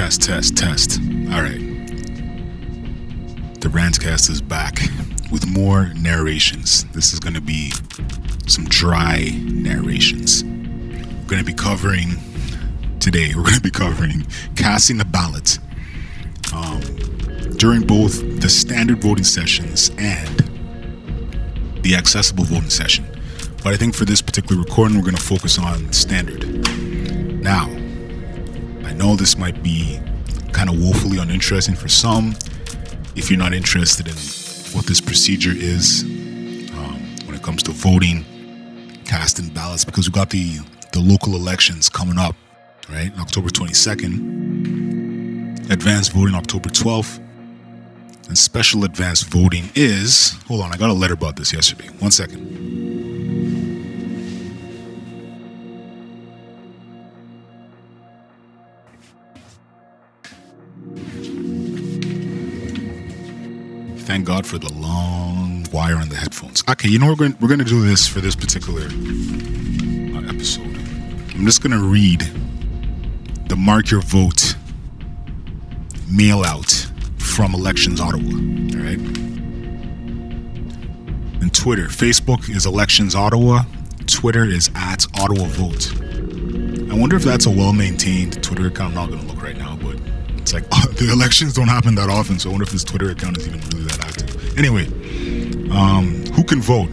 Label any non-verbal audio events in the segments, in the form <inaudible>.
Test, test, test. All right. The Rantcast is back with more narrations. This is going to be some dry narrations. We're going to be covering today. We're going to be covering casting the ballot um, during both the standard voting sessions and the accessible voting session. But I think for this particular recording, we're going to focus on standard. Now, know this might be kind of woefully uninteresting for some if you're not interested in what this procedure is um, when it comes to voting, casting ballots, because we got the the local elections coming up, right? October 22nd, advanced voting October 12th, and special advanced voting is. Hold on, I got a letter about this yesterday. One second. Thank God for the long wire on the headphones. Okay, you know we're going we're going to do this for this particular uh, episode. I'm just going to read the mark your vote mail out from Elections Ottawa. All right. And Twitter, Facebook is Elections Ottawa. Twitter is at Ottawa Vote. I wonder if that's a well maintained Twitter account. I'm not going to look right now, it's like <laughs> the elections don't happen that often, so I wonder if this Twitter account is even really that active. Anyway, um, who can vote?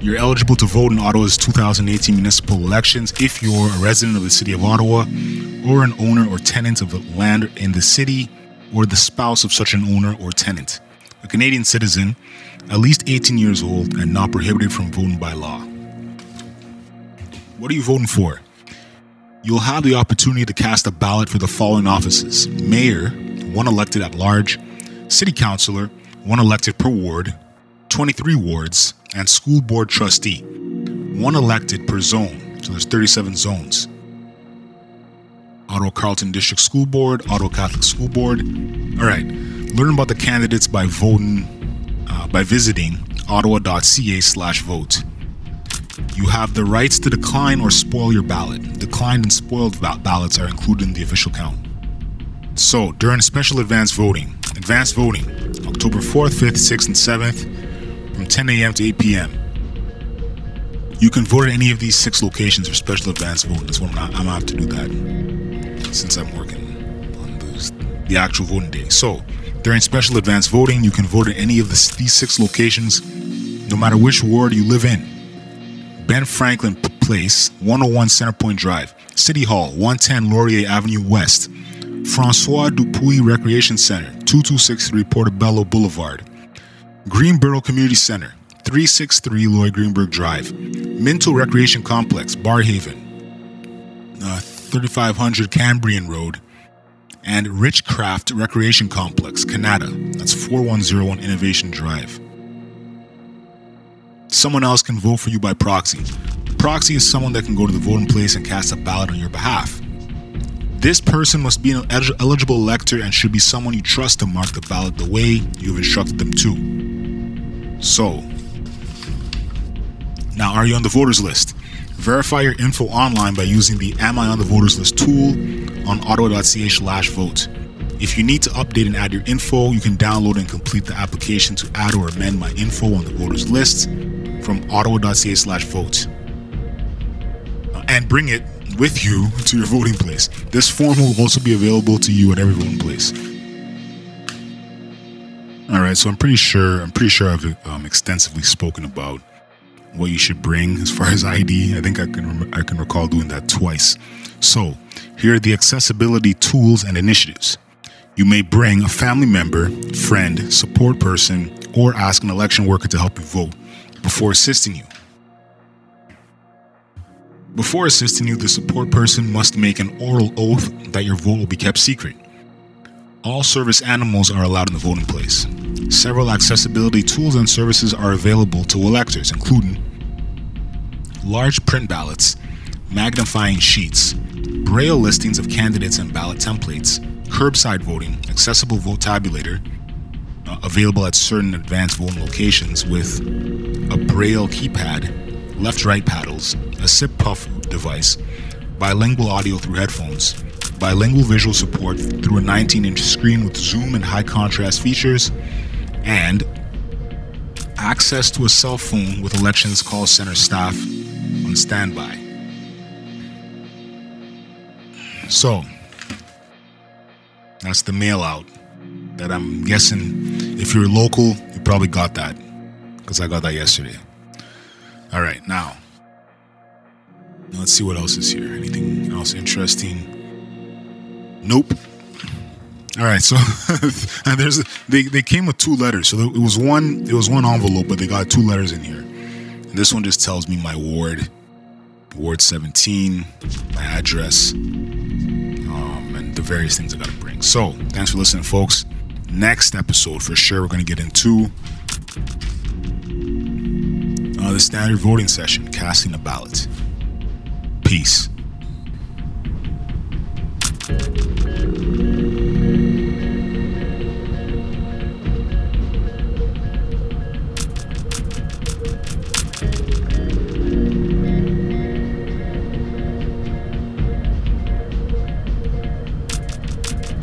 You're eligible to vote in Ottawa's 2018 municipal elections if you're a resident of the city of Ottawa or an owner or tenant of land in the city or the spouse of such an owner or tenant, a Canadian citizen, at least 18 years old, and not prohibited from voting by law. What are you voting for? You'll have the opportunity to cast a ballot for the following offices Mayor, one elected at large, City Councillor, one elected per ward, 23 wards, and School Board Trustee, one elected per zone. So there's 37 zones. Ottawa Carleton District School Board, Ottawa Catholic School Board. All right, learn about the candidates by voting, uh, by visiting ottawa.ca/vote. You have the rights to decline or spoil your ballot. Declined and spoiled ballots are included in the official count. So, during special advance voting, advance voting, October 4th, 5th, 6th, and 7th, from 10 a.m. to 8 p.m. You can vote at any of these six locations for special advance voting. That's what I'm, not, I'm gonna have to do that since I'm working on those, the actual voting day. So, during special advance voting, you can vote at any of the, these six locations, no matter which ward you live in. Ben Franklin Place, 101 Centrepointe Drive, City Hall, 110 Laurier Avenue West, Francois Dupuis Recreation Center, 2263 Portobello Boulevard, Greenboro Community Center, 363 Lloyd Greenberg Drive, Minto Recreation Complex, Barrhaven, uh, 3500 Cambrian Road, and Richcraft Recreation Complex, Kanata. That's 4101 Innovation Drive. Someone else can vote for you by proxy. Proxy is someone that can go to the voting place and cast a ballot on your behalf. This person must be an eligible elector and should be someone you trust to mark the ballot the way you've instructed them to. So, now are you on the voters list? Verify your info online by using the Am I on the voters list tool on ottawa.ca slash vote. If you need to update and add your info, you can download and complete the application to add or amend my info on the voters list from ottawa.ca slash vote. And bring it with you to your voting place. This form will also be available to you at every voting place. All right, so I'm pretty sure I'm pretty sure I've um, extensively spoken about what you should bring as far as ID. I think I can I can recall doing that twice. So here are the accessibility tools and initiatives. You may bring a family member, friend, support person, or ask an election worker to help you vote before assisting you. Before assisting you, the support person must make an oral oath that your vote will be kept secret. All service animals are allowed in the voting place. Several accessibility tools and services are available to electors, including large print ballots, magnifying sheets, braille listings of candidates and ballot templates, curbside voting, accessible vote tabulator, available at certain advanced voting locations with a braille keypad, left right paddles, a sip puff device, bilingual audio through headphones, bilingual visual support through a 19 inch screen with zoom and high contrast features, and access to a cell phone with elections call center staff on standby. So, that's the mail out that I'm guessing if you're local, you probably got that because I got that yesterday. All right, now let's see what else is here. Anything else interesting? Nope. All right, so <laughs> there's they they came with two letters. So it was one it was one envelope, but they got two letters in here. And this one just tells me my ward, Ward 17, my address, um, and the various things I got to bring. So thanks for listening, folks next episode for sure. We're going to get into uh, the standard voting session, casting the ballot. Peace.